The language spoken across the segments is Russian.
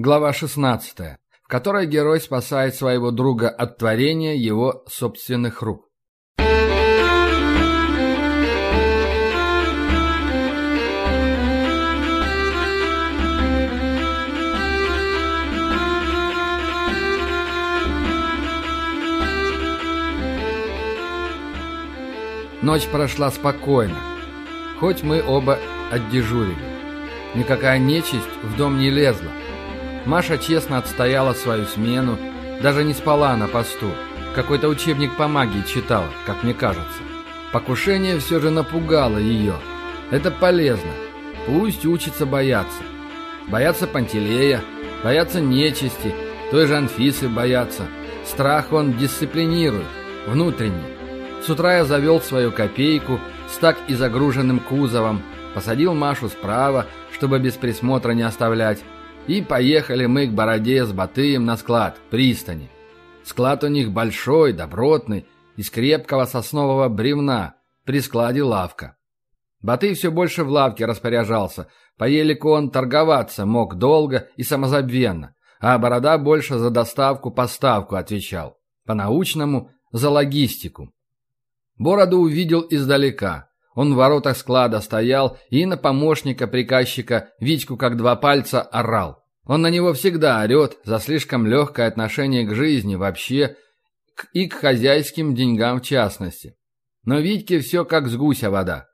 Глава 16, в которой герой спасает своего друга от творения его собственных рук. Ночь прошла спокойно, хоть мы оба отдежурили. Никакая нечисть в дом не лезла. Маша честно отстояла свою смену, даже не спала на посту. Какой-то учебник по магии читала, как мне кажется. Покушение все же напугало ее. Это полезно. Пусть учится бояться. Бояться Пантелея, бояться нечисти, той же Анфисы бояться. Страх он дисциплинирует, внутренний. С утра я завел свою копейку с так и загруженным кузовом, посадил Машу справа, чтобы без присмотра не оставлять, и поехали мы к Бороде с Батыем на склад, пристани. Склад у них большой, добротный, из крепкого соснового бревна, при складе лавка. Батый все больше в лавке распоряжался, по елику он торговаться мог долго и самозабвенно, а Борода больше за доставку-поставку отвечал, по-научному – за логистику. Бороду увидел издалека – он в воротах склада стоял и на помощника приказчика Витьку как два пальца орал. Он на него всегда орет за слишком легкое отношение к жизни вообще и к хозяйским деньгам в частности. Но Витьке все как с гуся вода.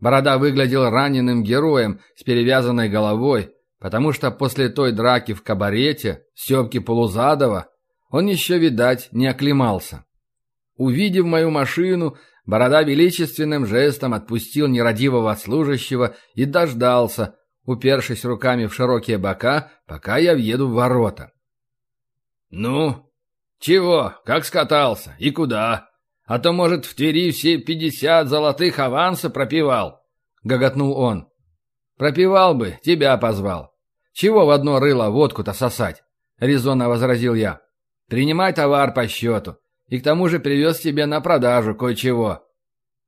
Борода выглядел раненым героем с перевязанной головой, потому что после той драки в кабарете, Степки Полузадова, он еще, видать, не оклемался. Увидев мою машину, Борода величественным жестом отпустил нерадивого служащего и дождался, упершись руками в широкие бока, пока я въеду в ворота. «Ну, чего, как скатался и куда? А то, может, в Твери все пятьдесят золотых аванса пропивал?» — гоготнул он. «Пропивал бы, тебя позвал. Чего в одно рыло водку-то сосать?» — резонно возразил я. «Принимай товар по счету. И к тому же привез тебе на продажу кое-чего.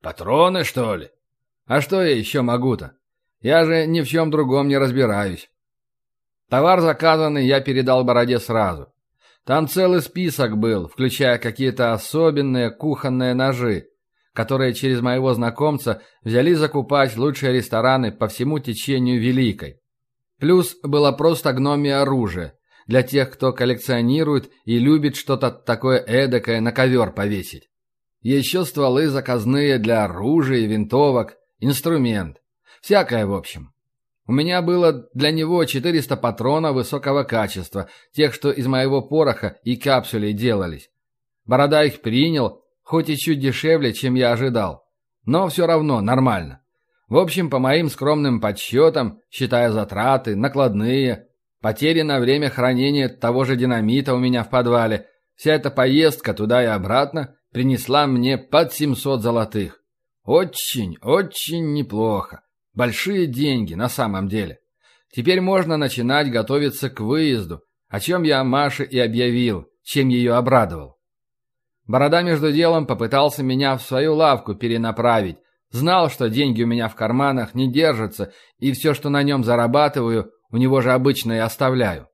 Патроны, что ли? А что я еще могу-то? Я же ни в чем другом не разбираюсь. Товар заказанный я передал Бороде сразу. Там целый список был, включая какие-то особенные кухонные ножи, которые через моего знакомца взяли закупать лучшие рестораны по всему течению Великой. Плюс было просто гномие оружие, для тех, кто коллекционирует и любит что-то такое эдакое на ковер повесить. Еще стволы заказные для оружия винтовок, инструмент. Всякое в общем. У меня было для него 400 патронов высокого качества, тех, что из моего пороха и капсулей делались. Борода их принял, хоть и чуть дешевле, чем я ожидал. Но все равно нормально. В общем, по моим скромным подсчетам, считая затраты, накладные, Потери на время хранения того же динамита у меня в подвале. Вся эта поездка туда и обратно принесла мне под 700 золотых. Очень, очень неплохо. Большие деньги на самом деле. Теперь можно начинать готовиться к выезду, о чем я Маше и объявил, чем ее обрадовал. Борода между делом попытался меня в свою лавку перенаправить. Знал, что деньги у меня в карманах не держатся, и все, что на нем зарабатываю, у него же обычно и оставляю.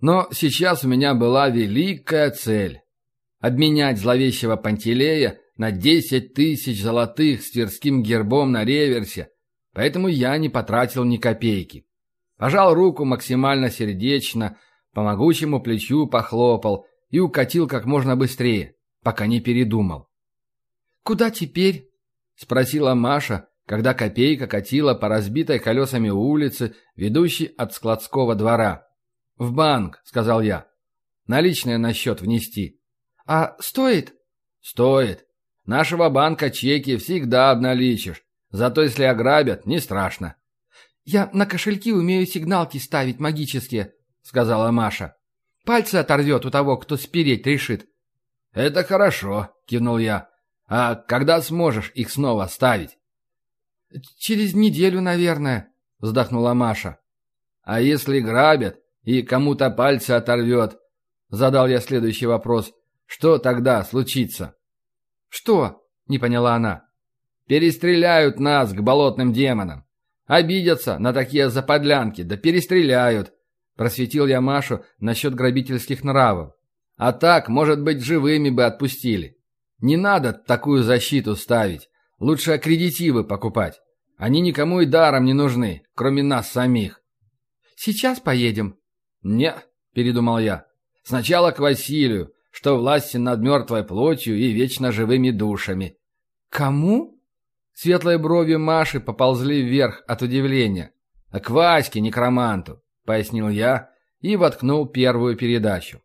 Но сейчас у меня была великая цель – обменять зловещего Пантелея на 10 тысяч золотых с тверским гербом на реверсе, поэтому я не потратил ни копейки. Пожал руку максимально сердечно, по могучему плечу похлопал и укатил как можно быстрее, пока не передумал. «Куда теперь?» – спросила Маша, когда копейка катила по разбитой колесами улице, ведущей от складского двора. «В банк», — сказал я. «Наличные на счет внести». «А стоит?» «Стоит. Нашего банка чеки всегда обналичишь. Зато если ограбят, не страшно». «Я на кошельки умею сигналки ставить магические», — сказала Маша. «Пальцы оторвет у того, кто спереть решит». «Это хорошо», — кивнул я. «А когда сможешь их снова ставить?» «Через неделю, наверное», — вздохнула Маша. «А если грабят и кому-то пальцы оторвет?» Задал я следующий вопрос. «Что тогда случится?» «Что?» — не поняла она. «Перестреляют нас к болотным демонам. Обидятся на такие заподлянки, да перестреляют. Просветил я Машу насчет грабительских нравов. А так, может быть, живыми бы отпустили. Не надо такую защиту ставить. Лучше аккредитивы покупать. Они никому и даром не нужны, кроме нас самих. Сейчас поедем. Не, передумал я. Сначала к Василию, что власти над мертвой плотью и вечно живыми душами. Кому? Светлые брови Маши поползли вверх от удивления. «А к Ваське, некроманту», — пояснил я и воткнул первую передачу.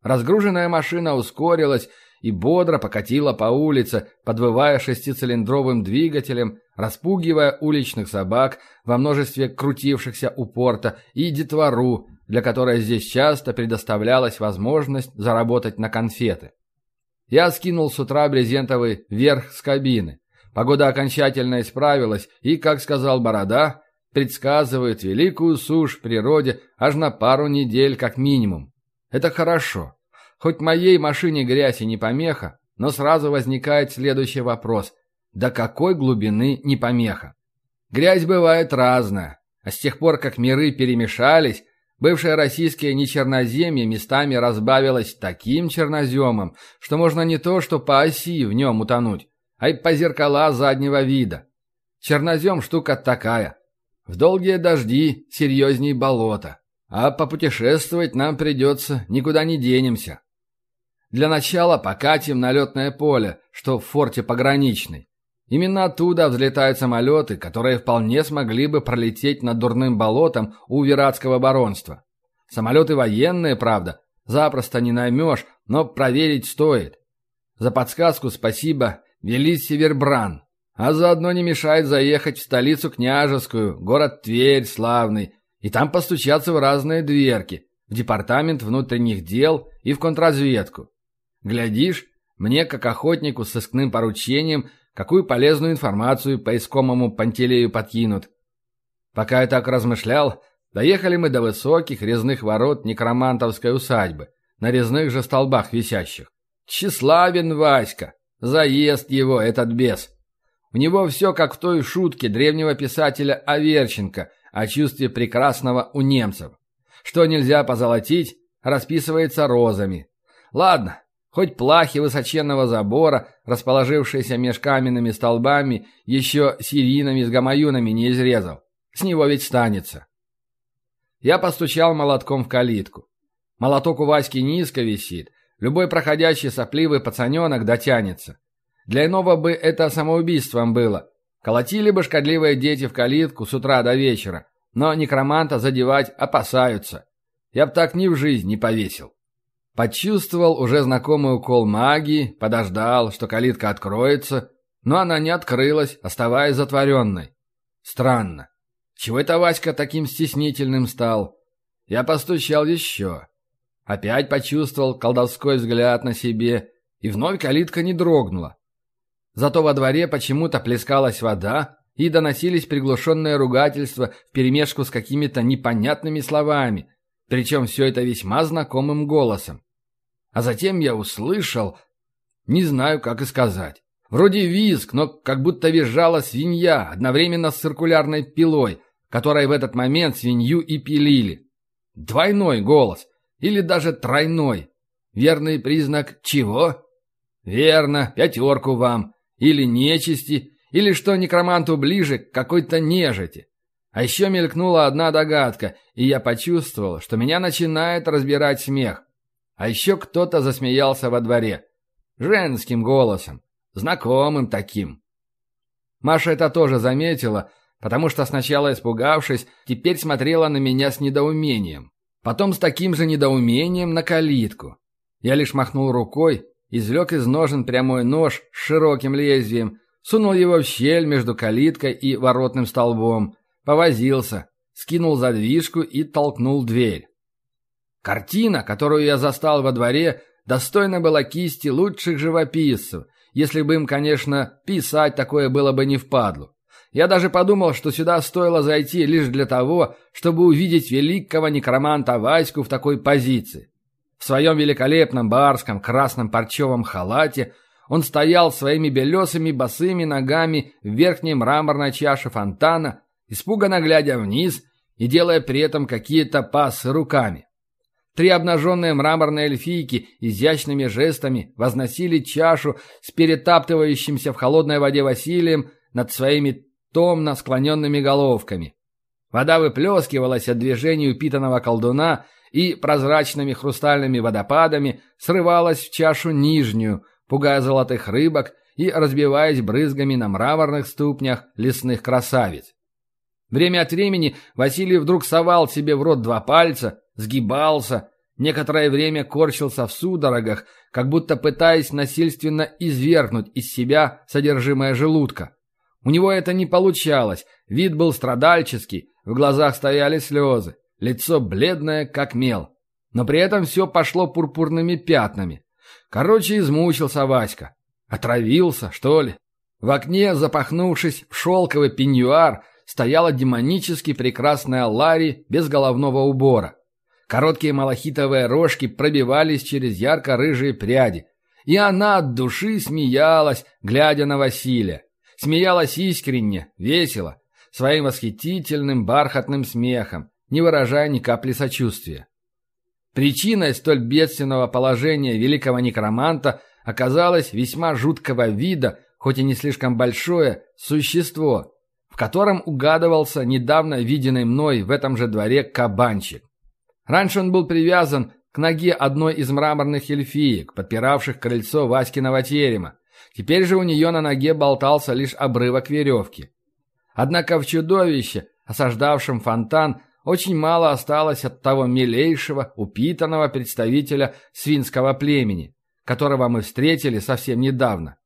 Разгруженная машина ускорилась и бодро покатила по улице, подвывая шестицилиндровым двигателем, распугивая уличных собак во множестве крутившихся у порта и детвору, для которой здесь часто предоставлялась возможность заработать на конфеты. Я скинул с утра брезентовый верх с кабины. Погода окончательно исправилась, и, как сказал Борода, предсказывает великую сушь в природе аж на пару недель как минимум. Это хорошо. Хоть моей машине грязь и не помеха, но сразу возникает следующий вопрос. До какой глубины не помеха? Грязь бывает разная, а с тех пор, как миры перемешались, бывшее российское нечерноземье местами разбавилось таким черноземом, что можно не то что по оси в нем утонуть, а и по зеркала заднего вида. Чернозем штука такая. В долгие дожди серьезней болота. А попутешествовать нам придется, никуда не денемся. Для начала покатим на летное поле, что в форте пограничный. Именно оттуда взлетают самолеты, которые вполне смогли бы пролететь над дурным болотом у Виратского баронства. Самолеты военные, правда, запросто не наймешь, но проверить стоит. За подсказку спасибо, вели Севербран. А заодно не мешает заехать в столицу княжескую, город Тверь славный, и там постучаться в разные дверки, в департамент внутренних дел и в контрразведку. Глядишь, мне, как охотнику с сыскным поручением, какую полезную информацию по искомому Пантелею подкинут. Пока я так размышлял, доехали мы до высоких резных ворот некромантовской усадьбы, на резных же столбах висящих. Тщеславен Васька, заест его этот бес. У него все как в той шутке древнего писателя Аверченко о чувстве прекрасного у немцев. Что нельзя позолотить, расписывается розами. Ладно, Хоть плахи высоченного забора, расположившиеся меж каменными столбами, еще сиринами с гамаюнами не изрезал. С него ведь станется. Я постучал молотком в калитку. Молоток у Васьки низко висит. Любой проходящий сопливый пацаненок дотянется. Для иного бы это самоубийством было. Колотили бы шкодливые дети в калитку с утра до вечера. Но некроманта задевать опасаются. Я б так ни в жизнь не повесил. Почувствовал уже знакомый укол магии, подождал, что калитка откроется, но она не открылась, оставаясь затворенной. Странно. Чего это Васька таким стеснительным стал? Я постучал еще. Опять почувствовал колдовской взгляд на себе, и вновь калитка не дрогнула. Зато во дворе почему-то плескалась вода, и доносились приглушенные ругательства вперемешку с какими-то непонятными словами, причем все это весьма знакомым голосом. А затем я услышал... Не знаю, как и сказать. Вроде визг, но как будто визжала свинья, одновременно с циркулярной пилой, которой в этот момент свинью и пилили. Двойной голос. Или даже тройной. Верный признак чего? Верно, пятерку вам. Или нечисти, или что некроманту ближе к какой-то нежити. А еще мелькнула одна догадка, и я почувствовал, что меня начинает разбирать смех. А еще кто-то засмеялся во дворе. Женским голосом. Знакомым таким. Маша это тоже заметила, потому что сначала испугавшись, теперь смотрела на меня с недоумением. Потом с таким же недоумением на калитку. Я лишь махнул рукой, извлек из ножен прямой нож с широким лезвием, сунул его в щель между калиткой и воротным столбом, Повозился, скинул задвижку и толкнул дверь. Картина, которую я застал во дворе, достойна была кисти лучших живописцев, если бы им, конечно, писать такое было бы не впадлу. Я даже подумал, что сюда стоило зайти лишь для того, чтобы увидеть великого некроманта Ваську в такой позиции. В своем великолепном барском красном парчевом халате он стоял своими белесыми босыми ногами в верхней мраморной чаше фонтана, испуганно глядя вниз и делая при этом какие-то пассы руками. Три обнаженные мраморные эльфийки изящными жестами возносили чашу с перетаптывающимся в холодной воде Василием над своими томно склоненными головками. Вода выплескивалась от движения упитанного колдуна и прозрачными хрустальными водопадами срывалась в чашу нижнюю, пугая золотых рыбок и разбиваясь брызгами на мраморных ступнях лесных красавиц. Время от времени Василий вдруг совал себе в рот два пальца, сгибался, некоторое время корчился в судорогах, как будто пытаясь насильственно извергнуть из себя содержимое желудка. У него это не получалось, вид был страдальческий, в глазах стояли слезы, лицо бледное, как мел. Но при этом все пошло пурпурными пятнами. Короче, измучился Васька. Отравился, что ли? В окне, запахнувшись в шелковый пеньюар, стояла демонически прекрасная Ларри без головного убора. Короткие малахитовые рожки пробивались через ярко-рыжие пряди. И она от души смеялась, глядя на Василия. Смеялась искренне, весело, своим восхитительным бархатным смехом, не выражая ни капли сочувствия. Причиной столь бедственного положения великого некроманта оказалось весьма жуткого вида, хоть и не слишком большое, существо, в котором угадывался недавно виденный мной в этом же дворе кабанчик. Раньше он был привязан к ноге одной из мраморных эльфиек, подпиравших крыльцо Васькиного терема. Теперь же у нее на ноге болтался лишь обрывок веревки. Однако в чудовище, осаждавшем фонтан, очень мало осталось от того милейшего, упитанного представителя свинского племени, которого мы встретили совсем недавно.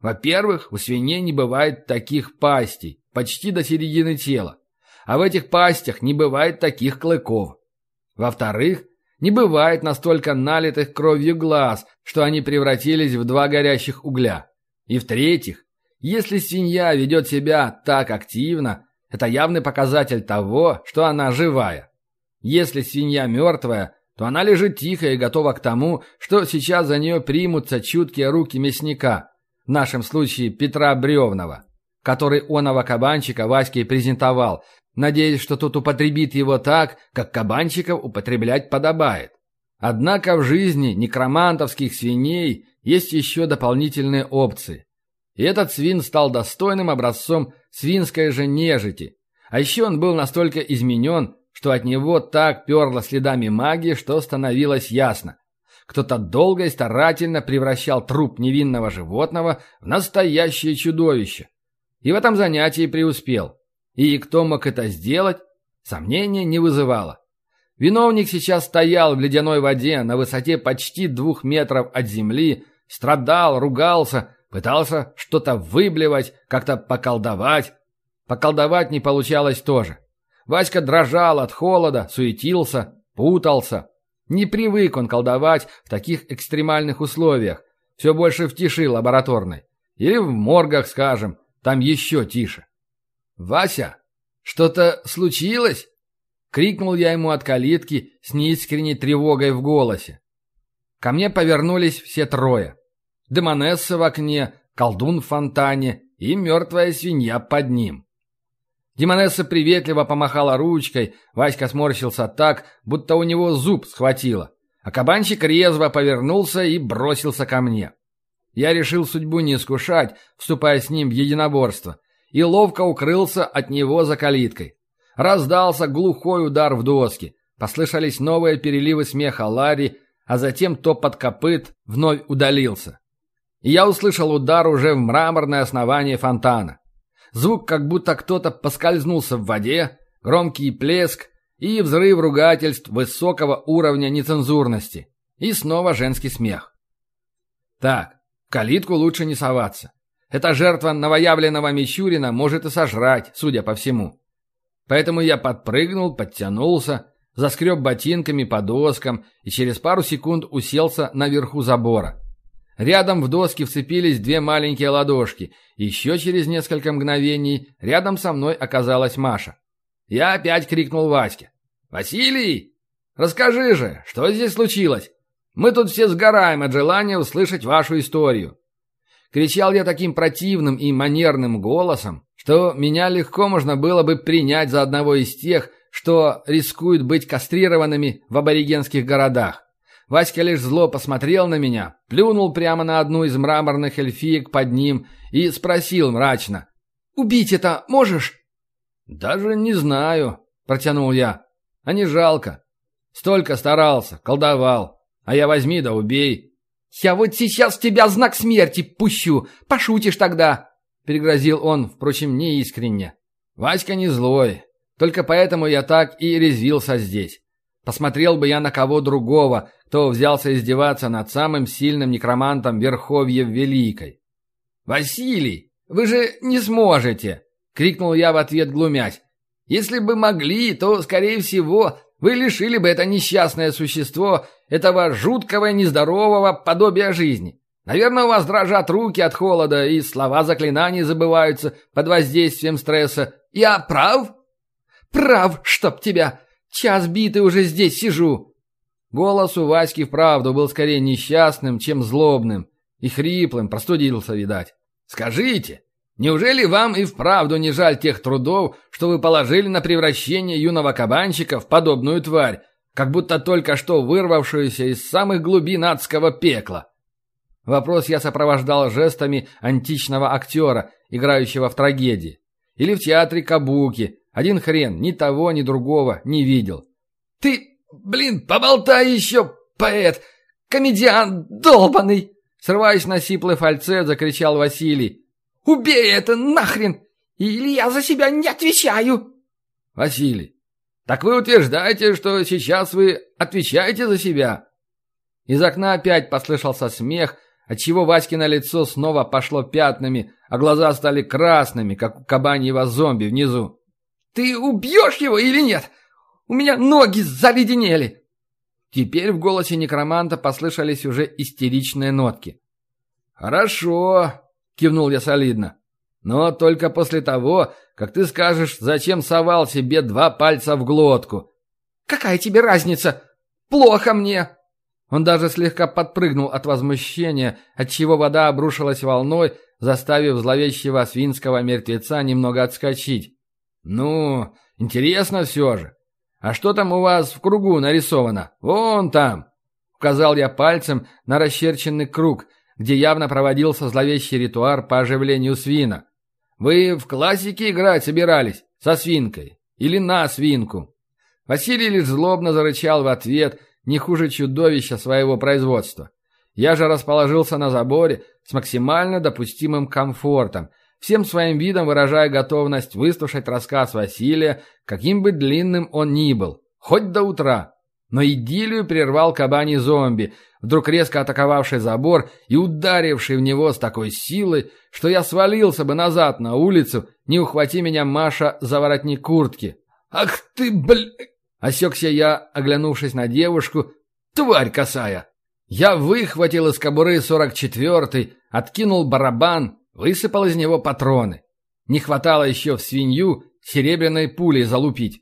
Во-первых, у свиней не бывает таких пастей, почти до середины тела, а в этих пастях не бывает таких клыков. Во-вторых, не бывает настолько налитых кровью глаз, что они превратились в два горящих угля. И в-третьих, если свинья ведет себя так активно, это явный показатель того, что она живая. Если свинья мертвая, то она лежит тихо и готова к тому, что сейчас за нее примутся чуткие руки мясника, в нашем случае Петра Бревнова, который оного кабанчика Ваське презентовал, надеясь, что тот употребит его так, как кабанчиков употреблять подобает. Однако в жизни некромантовских свиней есть еще дополнительные опции. И этот свин стал достойным образцом свинской же нежити. А еще он был настолько изменен, что от него так перло следами магии, что становилось ясно. Кто-то долго и старательно превращал труп невинного животного в настоящее чудовище. И в этом занятии преуспел. И кто мог это сделать, сомнения не вызывало. Виновник сейчас стоял в ледяной воде на высоте почти двух метров от земли, страдал, ругался, пытался что-то выблевать, как-то поколдовать. Поколдовать не получалось тоже. Васька дрожал от холода, суетился, путался. Не привык он колдовать в таких экстремальных условиях, все больше в тиши лабораторной. Или в моргах, скажем, там еще тише. «Вася, что-то случилось?» Крикнул я ему от калитки с неискренней тревогой в голосе. Ко мне повернулись все трое. Демонесса в окне, колдун в фонтане и мертвая свинья под ним. Демонесса приветливо помахала ручкой, Васька сморщился так, будто у него зуб схватило. А кабанчик резво повернулся и бросился ко мне. Я решил судьбу не искушать, вступая с ним в единоборство, и ловко укрылся от него за калиткой. Раздался глухой удар в доски, послышались новые переливы смеха Ларри, а затем топот копыт вновь удалился. И я услышал удар уже в мраморное основание фонтана. Звук, как будто кто-то поскользнулся в воде, громкий плеск и взрыв ругательств высокого уровня нецензурности. И снова женский смех. Так, калитку лучше не соваться. Эта жертва новоявленного Мичурина может и сожрать, судя по всему. Поэтому я подпрыгнул, подтянулся, заскреб ботинками по доскам и через пару секунд уселся наверху забора. Рядом в доски вцепились две маленькие ладошки. Еще через несколько мгновений рядом со мной оказалась Маша. Я опять крикнул Ваське. «Василий! Расскажи же, что здесь случилось? Мы тут все сгораем от желания услышать вашу историю». Кричал я таким противным и манерным голосом, что меня легко можно было бы принять за одного из тех, что рискуют быть кастрированными в аборигенских городах. Васька лишь зло посмотрел на меня, плюнул прямо на одну из мраморных эльфиек под ним и спросил мрачно. «Убить это можешь?» «Даже не знаю», — протянул я. «А не жалко. Столько старался, колдовал. А я возьми да убей». «Я вот сейчас тебя знак смерти пущу. Пошутишь тогда», — перегрозил он, впрочем, неискренне. «Васька не злой. Только поэтому я так и резвился здесь. Посмотрел бы я на кого другого, кто взялся издеваться над самым сильным некромантом Верховьев Великой. «Василий, вы же не сможете!» — крикнул я в ответ, глумясь. «Если бы могли, то, скорее всего, вы лишили бы это несчастное существо этого жуткого и нездорового подобия жизни. Наверное, у вас дрожат руки от холода, и слова заклинаний забываются под воздействием стресса. Я прав?» «Прав, чтоб тебя! Час битый уже здесь сижу!» Голос у Васьки вправду был скорее несчастным, чем злобным. И хриплым, простудился, видать. «Скажите, неужели вам и вправду не жаль тех трудов, что вы положили на превращение юного кабанчика в подобную тварь, как будто только что вырвавшуюся из самых глубин адского пекла?» Вопрос я сопровождал жестами античного актера, играющего в трагедии. Или в театре Кабуки, один хрен ни того, ни другого не видел. «Ты, блин, поболтай еще, поэт! Комедиан долбанный!» Срываясь на сиплый фальцет, закричал Василий. «Убей это нахрен! Или я за себя не отвечаю!» «Василий, так вы утверждаете, что сейчас вы отвечаете за себя?» Из окна опять послышался смех, отчего Васькино лицо снова пошло пятнами, а глаза стали красными, как у кабаньего зомби внизу. Ты убьешь его или нет? У меня ноги заледенели!» Теперь в голосе некроманта послышались уже истеричные нотки. «Хорошо», — кивнул я солидно. «Но только после того, как ты скажешь, зачем совал себе два пальца в глотку». «Какая тебе разница? Плохо мне!» Он даже слегка подпрыгнул от возмущения, отчего вода обрушилась волной, заставив зловещего свинского мертвеца немного отскочить. «Ну, интересно все же. А что там у вас в кругу нарисовано? Вон там!» Указал я пальцем на расчерченный круг, где явно проводился зловещий ритуар по оживлению свина. «Вы в классике играть собирались? Со свинкой? Или на свинку?» Василий лишь злобно зарычал в ответ, не хуже чудовища своего производства. Я же расположился на заборе с максимально допустимым комфортом – всем своим видом выражая готовность выслушать рассказ Василия, каким бы длинным он ни был, хоть до утра. Но идиллию прервал кабаний зомби, вдруг резко атаковавший забор и ударивший в него с такой силой, что я свалился бы назад на улицу, не ухвати меня Маша за воротник куртки. «Ах ты, бля...» Осекся я, оглянувшись на девушку. «Тварь косая!» Я выхватил из кобуры сорок четвертый, откинул барабан, Высыпал из него патроны. Не хватало еще в свинью серебряной пулей залупить.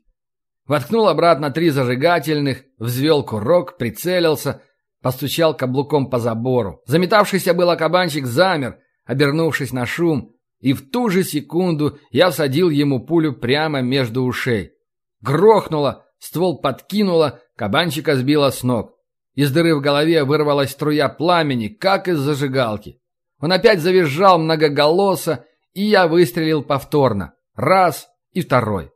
Воткнул обратно три зажигательных, взвел курок, прицелился, постучал каблуком по забору. Заметавшийся было кабанчик замер, обернувшись на шум, и в ту же секунду я всадил ему пулю прямо между ушей. Грохнуло, ствол подкинуло, кабанчика сбило с ног. Из дыры в голове вырвалась струя пламени, как из зажигалки. Он опять завизжал многоголосо, и я выстрелил повторно. Раз и второй.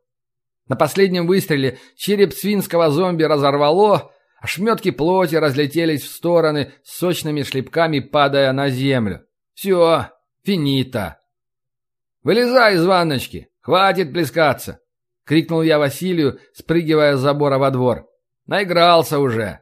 На последнем выстреле череп свинского зомби разорвало, а шметки плоти разлетелись в стороны сочными шлепками, падая на землю. Все, финита. «Вылезай из ванночки! Хватит плескаться!» — крикнул я Василию, спрыгивая с забора во двор. «Наигрался уже!»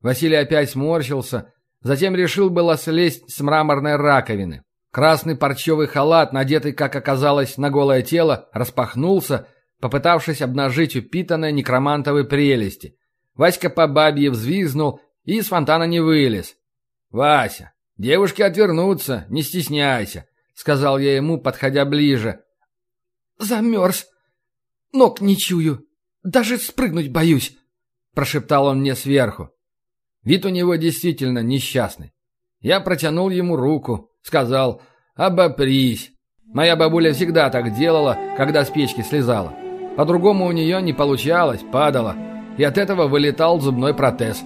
Василий опять сморщился, Затем решил было слезть с мраморной раковины. Красный парчевый халат, надетый, как оказалось, на голое тело, распахнулся, попытавшись обнажить упитанные некромантовые прелести. Васька по бабье взвизнул и из фонтана не вылез. «Вася, девушки отвернутся, не стесняйся», — сказал я ему, подходя ближе. «Замерз. Ног не чую. Даже спрыгнуть боюсь», — прошептал он мне сверху. Вид у него действительно несчастный. Я протянул ему руку, сказал «Обопрись». Моя бабуля всегда так делала, когда с печки слезала. По-другому у нее не получалось, падала. И от этого вылетал зубной протез.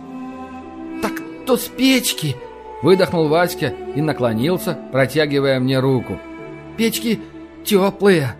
«Так то с печки!» Выдохнул Васька и наклонился, протягивая мне руку. «Печки теплые!»